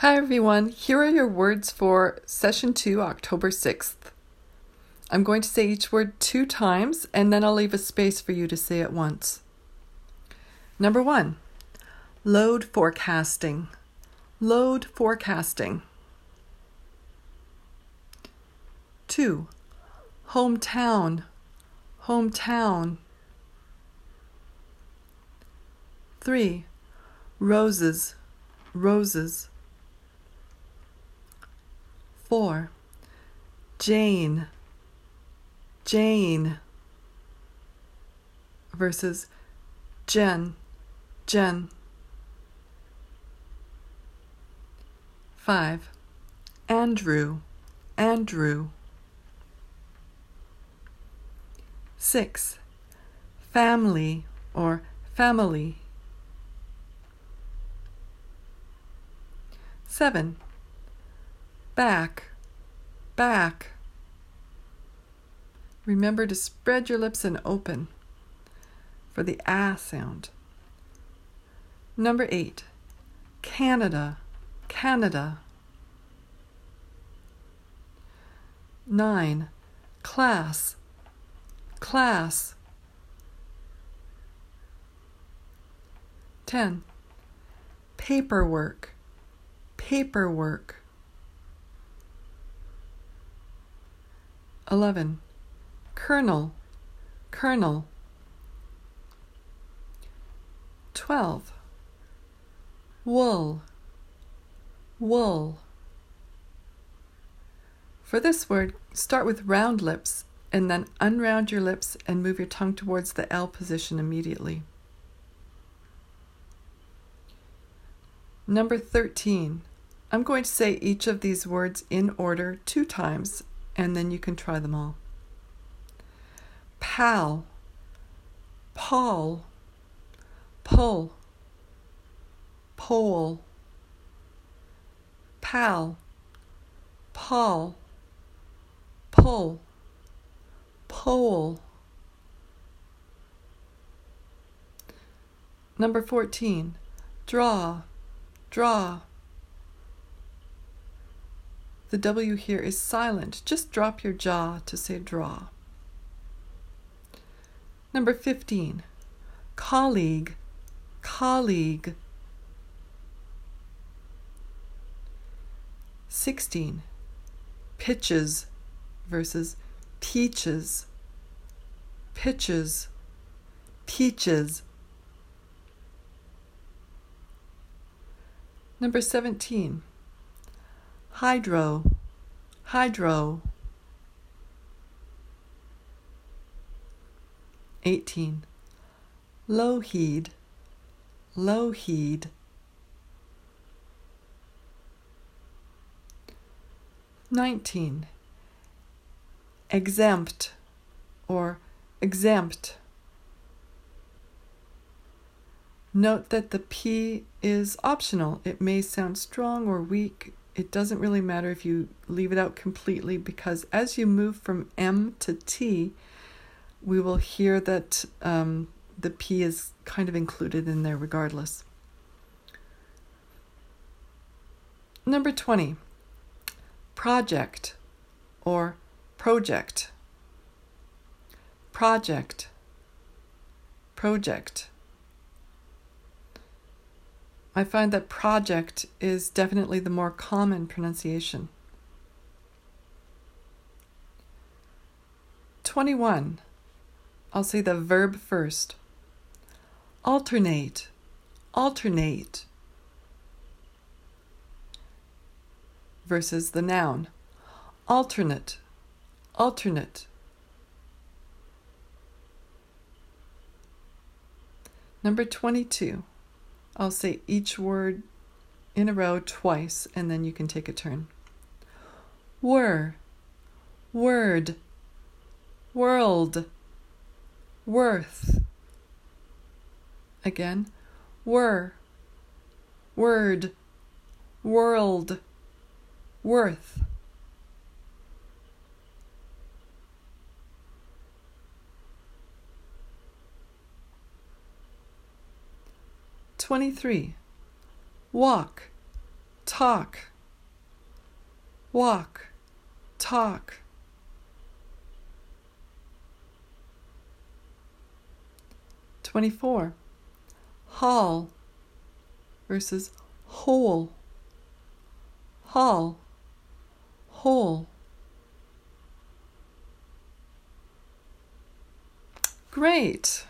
Hi everyone, here are your words for session 2, October 6th. I'm going to say each word two times and then I'll leave a space for you to say it once. Number 1, load forecasting. Load forecasting. 2, hometown. Hometown. 3, roses. Roses. 4. Jane, Jane versus Jen, Jen. 5. Andrew, Andrew. 6. Family or family. 7 back, back. Remember to spread your lips and open for the ah sound. Number eight, Canada, Canada. Nine, class, class. Ten, paperwork, paperwork. 11. Colonel, Colonel. 12. Wool, wool. For this word, start with round lips and then unround your lips and move your tongue towards the L position immediately. Number 13. I'm going to say each of these words in order two times and then you can try them all. Pal, Paul, pull, pole, pal, Paul, pull, pole. Number 14, draw, draw. The W here is silent. Just drop your jaw to say draw. Number 15. Colleague. Colleague. 16. Pitches versus peaches. Pitches. Peaches. Number 17 hydro, hydro. 18. Lougheed, Lougheed. 19. Exempt or exempt. Note that the P is optional. It may sound strong or weak it doesn't really matter if you leave it out completely because as you move from M to T, we will hear that um, the P is kind of included in there regardless. Number 20, project or project. Project. Project. I find that project is definitely the more common pronunciation. 21. I'll say the verb first. Alternate, alternate versus the noun. Alternate, alternate. Number 22. I'll say each word in a row twice, and then you can take a turn. Were, word, world, worth. Again, were, word, world, worth. 23. Walk, talk, walk, talk. Twenty-four. Hall versus whole. Hall, whole. Great.